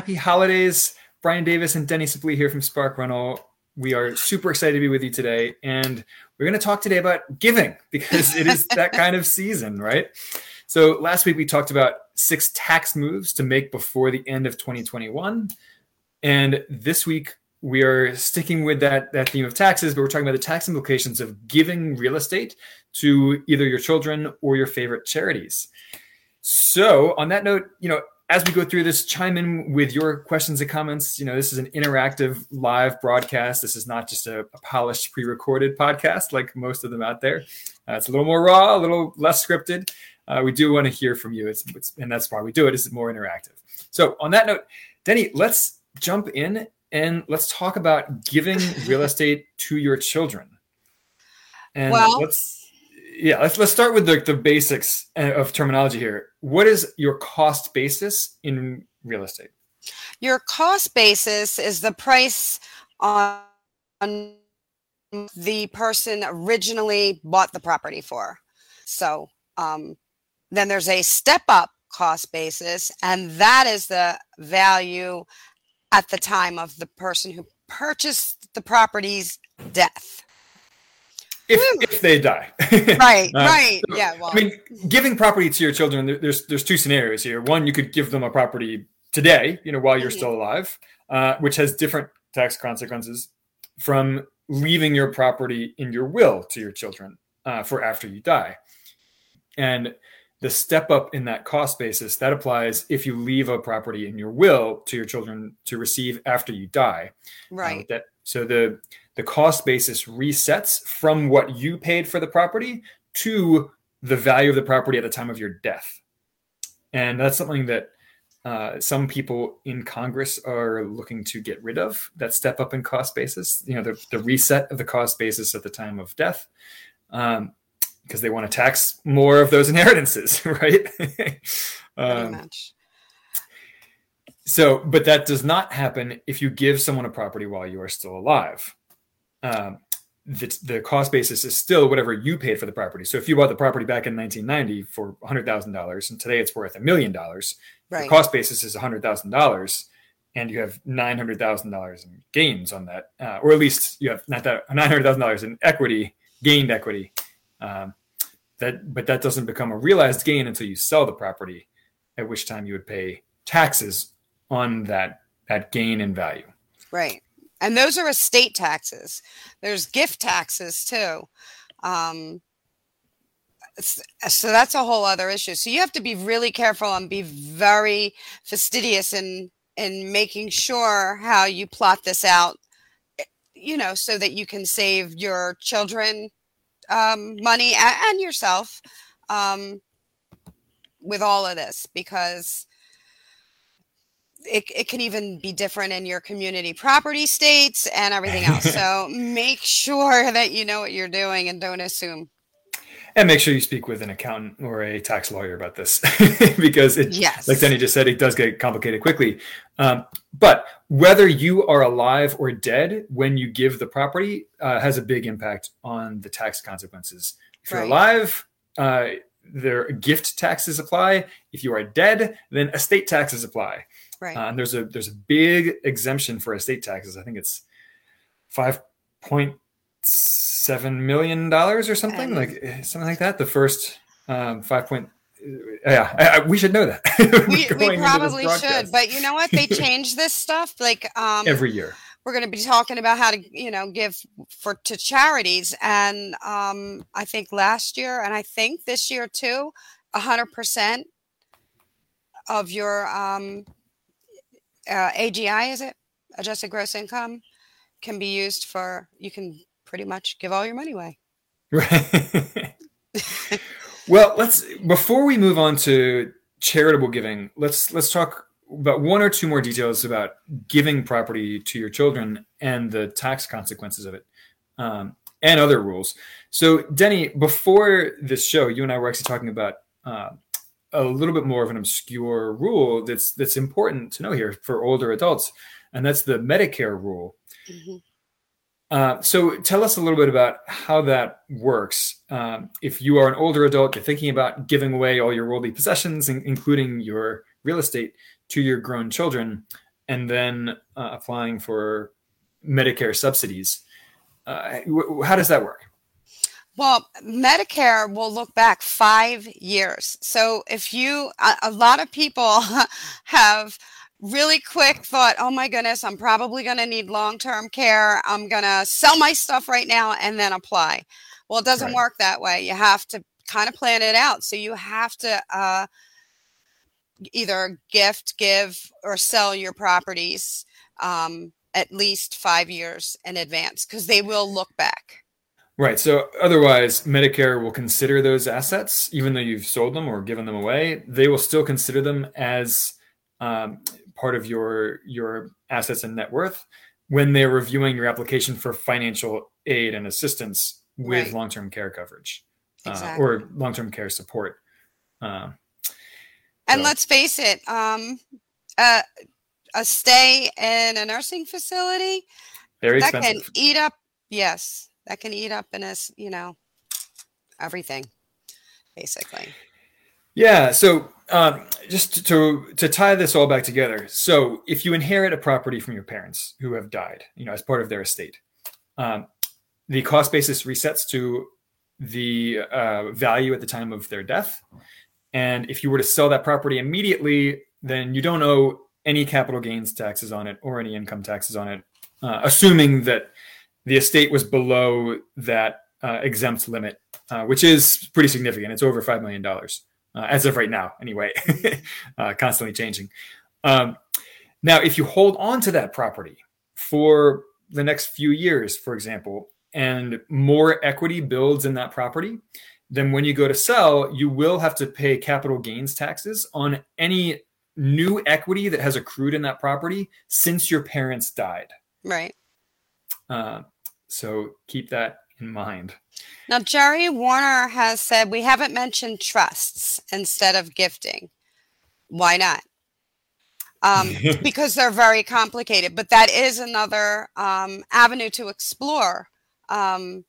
Happy holidays. Brian Davis and Denny Supplee here from Spark Rental. We are super excited to be with you today. And we're going to talk today about giving because it is that kind of season, right? So last week we talked about six tax moves to make before the end of 2021. And this week we are sticking with that, that theme of taxes, but we're talking about the tax implications of giving real estate to either your children or your favorite charities. So on that note, you know, as we go through this, chime in with your questions and comments. You know, this is an interactive live broadcast. This is not just a, a polished pre-recorded podcast like most of them out there. Uh, it's a little more raw, a little less scripted. Uh, we do want to hear from you, it's, it's, and that's why we do it. it. Is more interactive. So, on that note, Denny, let's jump in and let's talk about giving real estate to your children. And well, let's yeah, let's let's start with the, the basics uh, of terminology here. What is your cost basis in real estate? Your cost basis is the price on the person originally bought the property for. So um, then there's a step up cost basis, and that is the value at the time of the person who purchased the property's death if, if they die. right, uh, right. So, yeah. Well, I mean, giving property to your children, there's there's two scenarios here. One, you could give them a property today, you know, while you're mm-hmm. still alive, uh, which has different tax consequences from leaving your property in your will to your children uh, for after you die. And the step up in that cost basis that applies if you leave a property in your will to your children to receive after you die. Right. that so the the cost basis resets from what you paid for the property to the value of the property at the time of your death. And that's something that uh, some people in Congress are looking to get rid of that step up in cost basis, you know, the, the reset of the cost basis at the time of death, um, because they want to tax more of those inheritances, right? um, so, but that does not happen if you give someone a property while you are still alive um, the, the cost basis is still whatever you paid for the property. So if you bought the property back in 1990 for $100,000 and today it's worth a million dollars, the cost basis is $100,000 and you have $900,000 in gains on that, uh, or at least you have not that $900,000 in equity, gained equity. Um, that, but that doesn't become a realized gain until you sell the property, at which time you would pay taxes on that that gain in value. Right and those are estate taxes. There's gift taxes too. Um, so that's a whole other issue. So you have to be really careful and be very fastidious in in making sure how you plot this out. Eh, you know, so that you can save your children um, money and, and yourself um, with all of this because it, it can even be different in your community property states and everything else. so make sure that you know what you're doing and don't assume. And make sure you speak with an accountant or a tax lawyer about this because it, yes. like Denny just said, it does get complicated quickly. Um, but whether you are alive or dead when you give the property uh, has a big impact on the tax consequences. If you're right. alive, uh, their gift taxes apply. If you are dead, then estate taxes apply. Right. Uh, and there's a there's a big exemption for estate taxes. I think it's five point seven million dollars or something like eh, something like that. The first um, five point. Yeah, I, I, we should know that. we, we probably should, but you know what? They change this stuff like um, every year. We're going to be talking about how to, you know, give for to charities, and um, I think last year, and I think this year too, hundred percent of your um, uh, AGI, is it? Adjusted gross income can be used for, you can pretty much give all your money away. Right. well, let's, before we move on to charitable giving, let's let's talk about one or two more details about giving property to your children and the tax consequences of it, um, and other rules. So, Denny, before this show, you and I were actually talking about uh, a little bit more of an obscure rule that's that's important to know here for older adults, and that's the Medicare rule. Mm-hmm. Uh, so tell us a little bit about how that works. Um, if you are an older adult, you're thinking about giving away all your worldly possessions, in- including your real estate, to your grown children, and then uh, applying for Medicare subsidies. Uh, w- how does that work? Well, Medicare will look back five years. So if you, a, a lot of people have really quick thought, oh my goodness, I'm probably going to need long term care. I'm going to sell my stuff right now and then apply. Well, it doesn't right. work that way. You have to kind of plan it out. So you have to uh, either gift, give, or sell your properties um, at least five years in advance because they will look back. Right. So otherwise, Medicare will consider those assets, even though you've sold them or given them away, they will still consider them as um, part of your your assets and net worth when they're reviewing your application for financial aid and assistance with right. long-term care coverage exactly. uh, or long-term care support. Uh, and so. let's face it, um, uh, a stay in a nursing facility very that expensive. can eat up. Yes, that can eat up in us, you know everything basically. Yeah. So um, just to to tie this all back together. So if you inherit a property from your parents who have died, you know, as part of their estate, um, the cost basis resets to the uh, value at the time of their death. And if you were to sell that property immediately, then you don't owe any capital gains taxes on it or any income taxes on it, uh, assuming that the estate was below that uh, exempt limit, uh, which is pretty significant. It's over $5 million uh, as of right now, anyway, uh, constantly changing. Um, now, if you hold on to that property for the next few years, for example, and more equity builds in that property, then when you go to sell, you will have to pay capital gains taxes on any new equity that has accrued in that property since your parents died. Right. Uh, so keep that in mind. Now, Jerry Warner has said we haven't mentioned trusts instead of gifting. Why not? Um, because they're very complicated, but that is another um, avenue to explore. Um,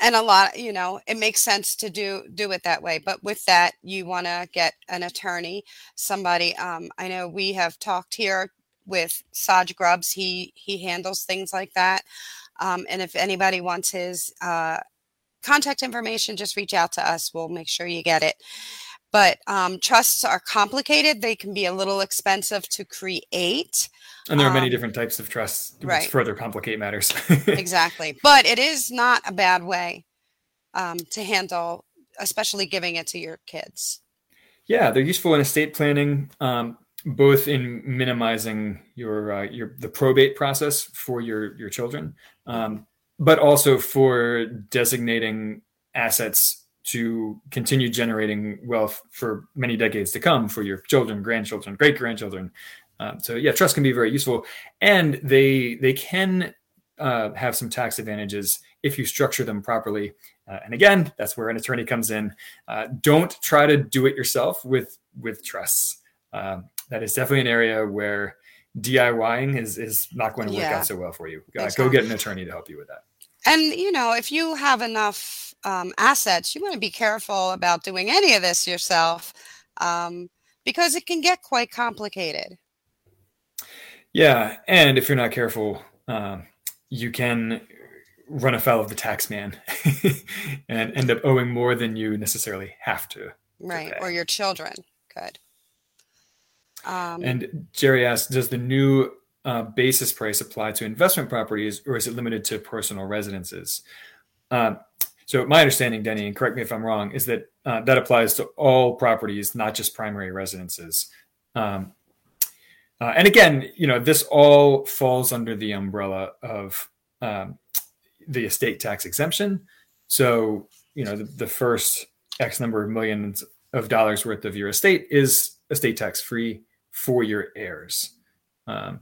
and a lot, you know, it makes sense to do do it that way. But with that, you want to get an attorney, somebody. Um, I know we have talked here with Saj Grubbs. He he handles things like that. Um, and if anybody wants his uh, contact information, just reach out to us. We'll make sure you get it. But um, trusts are complicated. They can be a little expensive to create. And there are many um, different types of trusts, which right. further complicate matters. exactly. But it is not a bad way um, to handle, especially giving it to your kids. Yeah, they're useful in estate planning. Um, both in minimizing your uh, your the probate process for your your children, um, but also for designating assets to continue generating wealth for many decades to come for your children, grandchildren, great grandchildren. Uh, so yeah, trust can be very useful, and they they can uh, have some tax advantages if you structure them properly. Uh, and again, that's where an attorney comes in. Uh, don't try to do it yourself with with trusts. Um, that is definitely an area where DIYing is is not going to work yeah, out so well for you. Uh, exactly. Go get an attorney to help you with that. And you know, if you have enough um, assets, you want to be careful about doing any of this yourself um, because it can get quite complicated. Yeah, and if you're not careful, uh, you can run afoul of the tax man and end up owing more than you necessarily have to. Right, to or your children could. Um, and Jerry asks, does the new uh, basis price apply to investment properties or is it limited to personal residences? Um, so my understanding, Denny, and correct me if I'm wrong, is that uh, that applies to all properties, not just primary residences. Um, uh, and again, you know, this all falls under the umbrella of um, the estate tax exemption. So, you know, the, the, first X number of millions of dollars worth of your estate is estate tax free for your heirs. Um,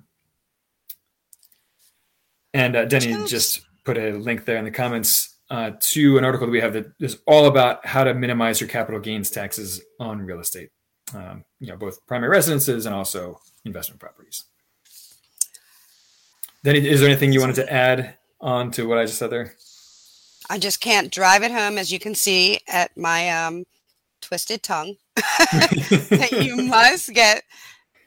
and uh, Denny Oops. just put a link there in the comments uh, to an article that we have that is all about how to minimize your capital gains taxes on real estate. Um, you know, both primary residences and also investment properties. Denny, is there anything you wanted to add on to what I just said there? I just can't drive it home, as you can see at my um, twisted tongue. that you must get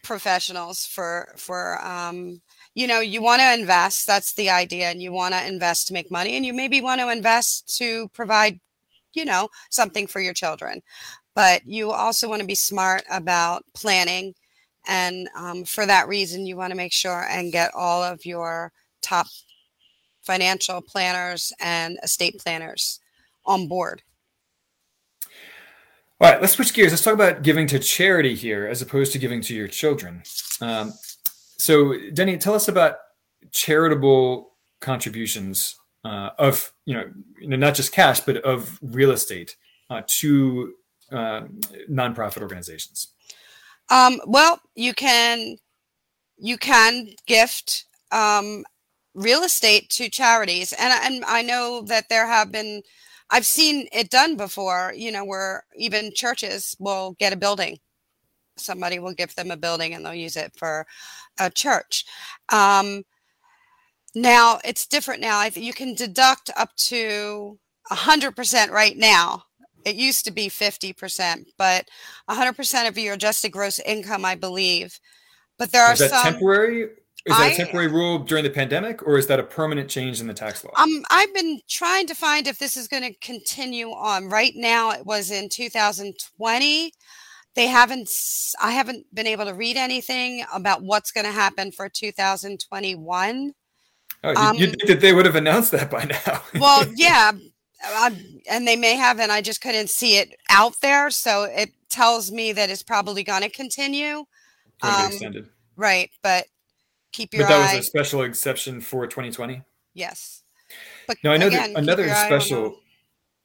professionals for for um, you know you want to invest. That's the idea, and you want to invest to make money, and you maybe want to invest to provide you know something for your children, but you also want to be smart about planning and um, for that reason, you want to make sure and get all of your top financial planners and estate planners on board. All right, let's switch gears. Let's talk about giving to charity here as opposed to giving to your children. Um, so, Denny, tell us about charitable contributions uh, of, you know, not just cash, but of real estate uh, to uh, nonprofit organizations. Um, well, you can you can gift um, real estate to charities, and and I know that there have been. I've seen it done before. You know, where even churches will get a building. Somebody will give them a building, and they'll use it for a church. Um, now it's different. Now I you can deduct up to a hundred percent right now it used to be 50%, but 100% of your adjusted gross income, I believe. But there are is that some temporary. Is that I, a temporary rule during the pandemic, or is that a permanent change in the tax law? Um, I've been trying to find if this is going to continue on. Right now, it was in 2020. They haven't. I haven't been able to read anything about what's going to happen for 2021. Oh, you, um, you think that they would have announced that by now? well, yeah, I, and they may have, and I just couldn't see it out there. So it tells me that it's probably going to continue. Um, extended. Right, but keep your. But that eye. was a special exception for 2020. Yes. But no, I know again, that another special.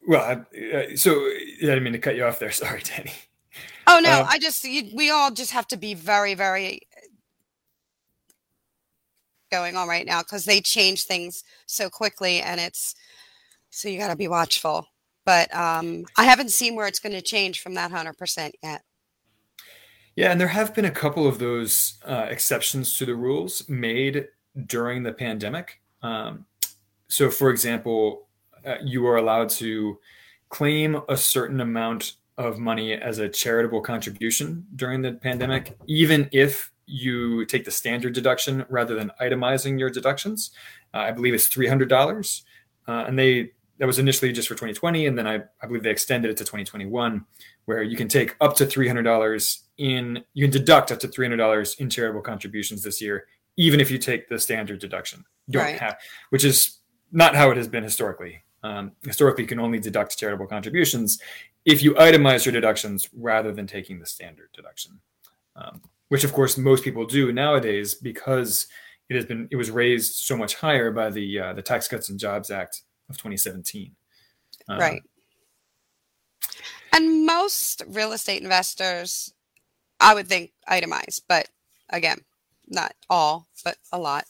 Well, uh, so I didn't mean to cut you off there. Sorry, Danny. Oh no, um, I just you, we all just have to be very, very going on right now because they change things so quickly, and it's so you got to be watchful. But um, I haven't seen where it's going to change from that 100% yet. Yeah, and there have been a couple of those uh, exceptions to the rules made during the pandemic. Um, so, for example, uh, you are allowed to claim a certain amount of money as a charitable contribution during the pandemic, even if you take the standard deduction rather than itemizing your deductions. Uh, I believe it's three hundred dollars, uh, and they that was initially just for 2020, and then I, I believe they extended it to 2021, where you can take up to $300 in, you can deduct up to $300 in charitable contributions this year, even if you take the standard deduction. You don't right. have, which is not how it has been historically. Um, historically, you can only deduct charitable contributions if you itemize your deductions rather than taking the standard deduction, um, which of course most people do nowadays because it has been it was raised so much higher by the uh, the Tax Cuts and Jobs Act of 2017. Uh, right. And most real estate investors, I would think, itemize, but again, not all, but a lot.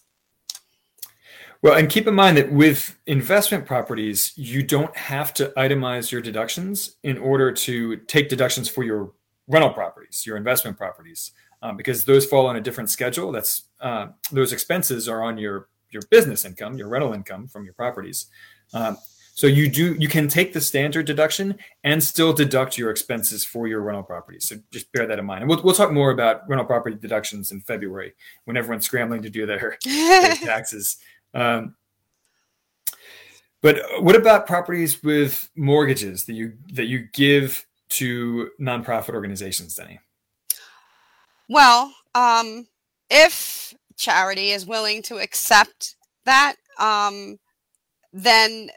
Well, and keep in mind that with investment properties, you don't have to itemize your deductions in order to take deductions for your rental properties, your investment properties, um, because those fall on a different schedule. That's uh, those expenses are on your your business income, your rental income from your properties. Um, so you do you can take the standard deduction and still deduct your expenses for your rental property. So just bear that in mind. And we'll, we'll talk more about rental property deductions in February when everyone's scrambling to do their, their taxes. Um, but what about properties with mortgages that you that you give to nonprofit organizations, Denny? Well, um, if charity is willing to accept that, um, then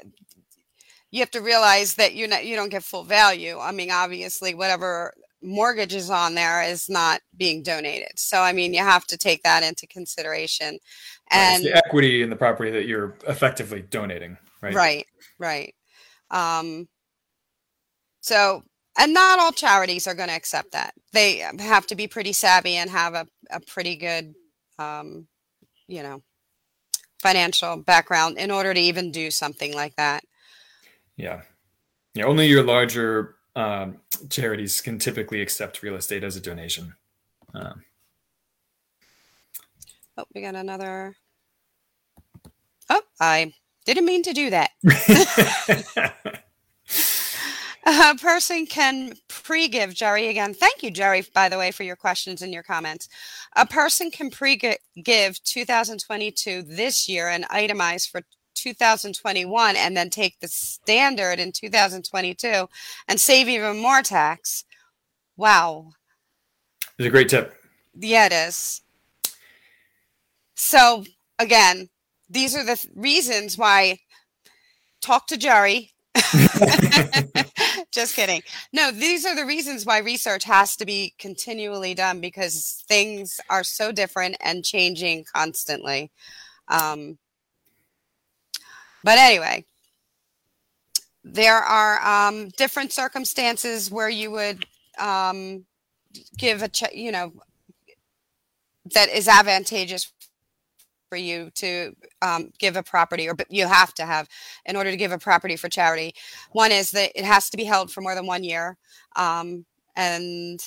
you have to realize that you not you don't get full value. I mean, obviously, whatever mortgage is on there is not being donated. So, I mean, you have to take that into consideration. And right, the equity in the property that you're effectively donating, right? Right, right. Um, so and not all charities are going to accept that. They have to be pretty savvy and have a, a pretty good, um, you know, financial background in order to even do something like that. Yeah. Yeah. Only your larger um, charities can typically accept real estate as a donation. Um, oh, we got another. Oh, I didn't mean to do that. a person can pre-give jerry again. Thank you jerry by the way for your questions and your comments. A person can pre-give 2022 this year and itemize for 2021 and then take the standard in 2022 and save even more tax. Wow. It's a great tip. Yeah it is. So again these are the th- reasons why talk to jerry Just kidding. No, these are the reasons why research has to be continually done because things are so different and changing constantly. Um, but anyway, there are um, different circumstances where you would um, give a check, you know, that is advantageous for you to um, give a property, or you have to have in order to give a property for charity. One is that it has to be held for more than one year, um, and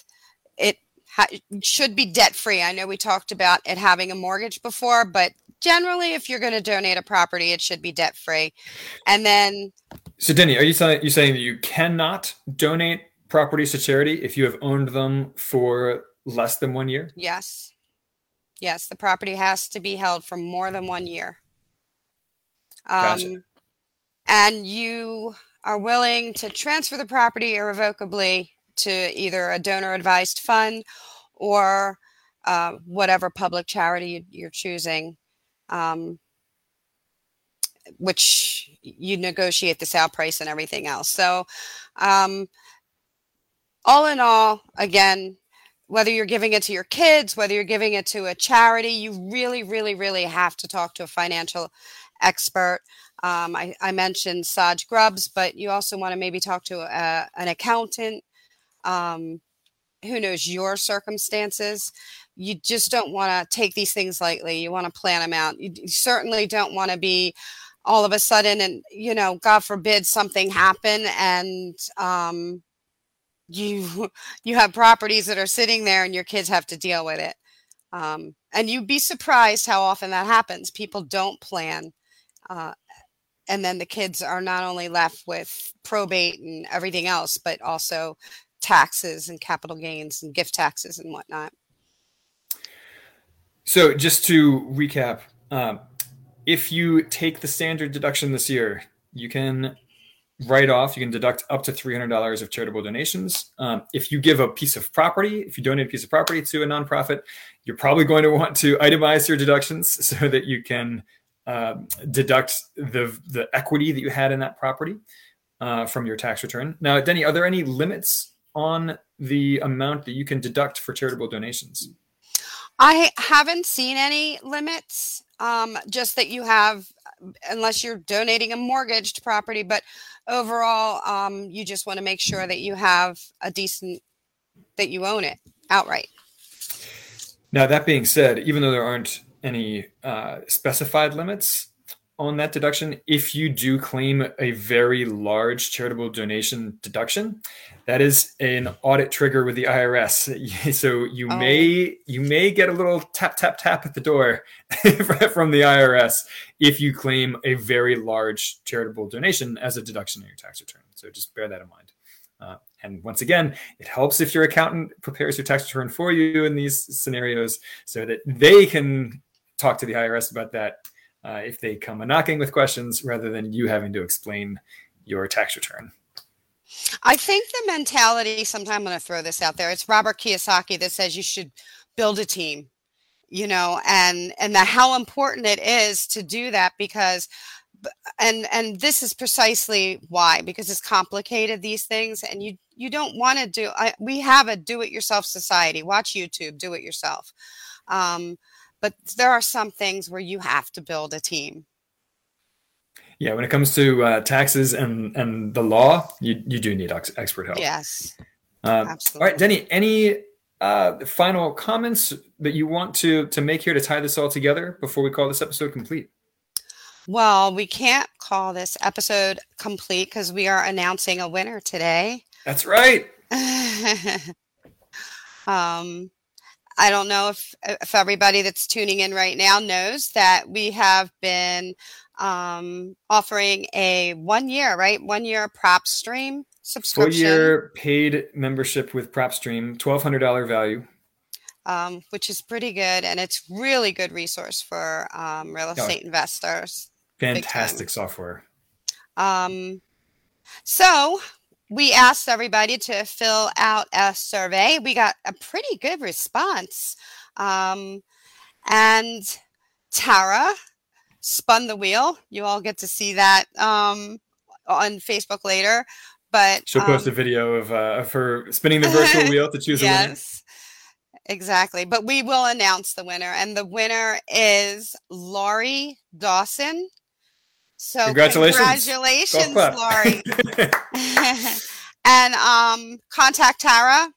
it ha- should be debt free. I know we talked about it having a mortgage before, but generally, if you're going to donate a property, it should be debt free. And then, so Denny, are you saying you saying that you cannot donate properties to charity if you have owned them for less than one year? Yes. Yes, the property has to be held for more than one year. Um, gotcha. And you are willing to transfer the property irrevocably to either a donor advised fund or uh, whatever public charity you're choosing, um, which you negotiate the sale price and everything else. So, um, all in all, again, whether you're giving it to your kids, whether you're giving it to a charity, you really, really, really have to talk to a financial expert. Um, I, I, mentioned Saj Grubbs, but you also want to maybe talk to a, an accountant um, who knows your circumstances. You just don't want to take these things lightly. You want to plan them out. You, certainly don't want to be all of a sudden, and you know, God forbid something happen and um, you you have properties that are sitting there and your kids have to deal with it. Um, and you'd be surprised how often that happens. People don't plan uh, and then the kids are not only left with probate and everything else but also taxes and capital gains and gift taxes and whatnot. So just to recap um, if you take the standard deduction this year you can write off, you can deduct up to $300 of charitable donations. Um, if you give a piece of property, if you donate a piece of property to a nonprofit, you're probably going to want to itemize your deductions so that you can uh, deduct the, the equity that you had in that property uh, from your tax return. Now, Denny, are there any limits on the amount that you can deduct for charitable donations? I haven't seen any limits, um, just that you have, unless you're donating a mortgaged property, but overall, um, you just want to make sure that you have a decent, that you own it outright. Now, that being said, even though there aren't any uh, specified limits on that deduction, if you do claim a very large charitable donation deduction, that is an audit trigger with the IRS. so you oh. may you may get a little tap tap tap at the door from the IRS if you claim a very large charitable donation as a deduction in your tax return. So just bear that in mind. Uh, and once again, it helps if your accountant prepares your tax return for you in these scenarios so that they can talk to the IRS about that uh, if they come a knocking with questions rather than you having to explain your tax return. I think the mentality, sometime I'm going to throw this out there, it's Robert Kiyosaki that says you should build a team, you know, and, and the, how important it is to do that because, and, and this is precisely why, because it's complicated, these things, and you, you don't want to do, I, we have a do it yourself society, watch YouTube, do it yourself. Um, but there are some things where you have to build a team Yeah, when it comes to uh, taxes and and the law, you you do need ex- expert help. Yes. Uh, Absolutely. all right, Denny. Any uh, final comments that you want to to make here to tie this all together before we call this episode complete? Well, we can't call this episode complete because we are announcing a winner today. That's right. um, I don't know if if everybody that's tuning in right now knows that we have been um, offering a one year, right, one year PropStream Full subscription, year paid membership with PropStream, twelve hundred dollar value. um, which is pretty good, and it's really good resource for um, real estate investors. Fantastic software. Um, so we asked everybody to fill out a survey. We got a pretty good response. Um, and Tara spun the wheel. You all get to see that um, on Facebook later. But She'll post um, a video of, uh, of her spinning the virtual wheel to choose a winner. yes, exactly. But we will announce the winner, and the winner is Laurie Dawson. So Congratulations. Congratulations. Laurie. and um, contact Tara,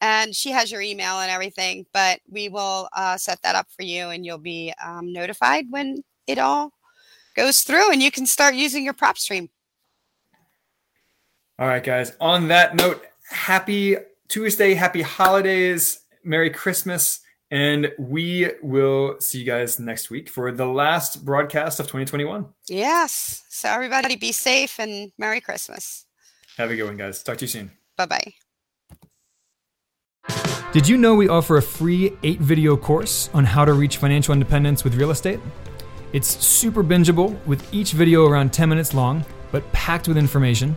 and she has your email and everything. But we will uh, set that up for you, and you'll be um, notified when it all goes through, and you can start using your PropStream. All right, guys. On that note, happy Tuesday, happy holidays, Merry Christmas, and we will see you guys next week for the last broadcast of 2021. Yes. So everybody, be safe and Merry Christmas. Have a good one, guys. Talk to you soon. Bye bye. Did you know we offer a free eight video course on how to reach financial independence with real estate? It's super bingeable with each video around 10 minutes long, but packed with information.